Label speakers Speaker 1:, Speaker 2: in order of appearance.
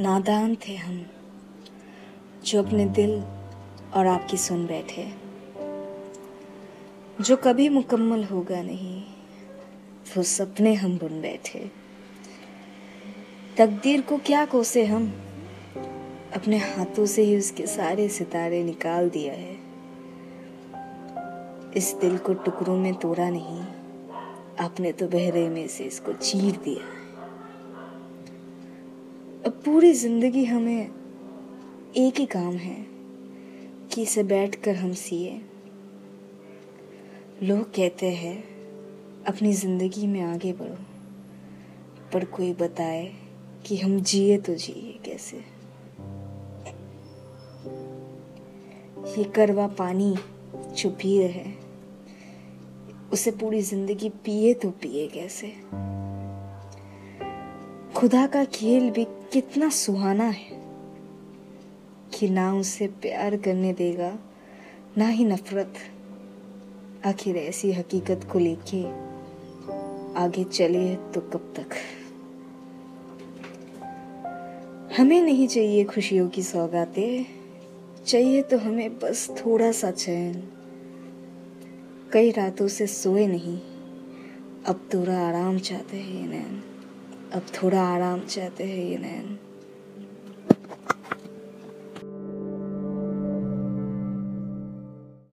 Speaker 1: नादान थे हम, जो अपने दिल और आपकी सुन बैठे। जो कभी मुकम्मल होगा नहीं, वो सपने हम बुन बैठे। तकदीर को क्या कोसे हम? अपने हाथों से ही उसके सारे सितारे निकाल दिया है। इस दिल को टुकड़ों में तोड़ा नहीं। आपने तो बहरे में से इसको चीर दिया। है अब पूरी ज़िंदगी हमें एक ही काम है, कि इसे बैठ कर हम सिए। लोग कहते हैं, अपनी ज़िंदगी में आगे बढ़ो, पर कोई बताए कि हम जिए तो जिए कैसे? ये करवा पानी छुपी रहे। उसे पूरी ज़िंदगी पिए तो पिए कैसे? खुदा का खेल भी कितना सुहाना है कि ना उसे प्यार करने देगा, ना ही नफरत। आखिर ऐसी हकीकत को लेके आगे चले तो कब तक? हमें नहीं चाहिए खुशियों की सौगातें, चाहिए तो हमें बस थोड़ा सा चैन। कई रातों से सोए नहीं। अब थोड़ा आराम चाहते हैं ये नैन। अब थोड़ा आराम चाहते हैं ये नैन।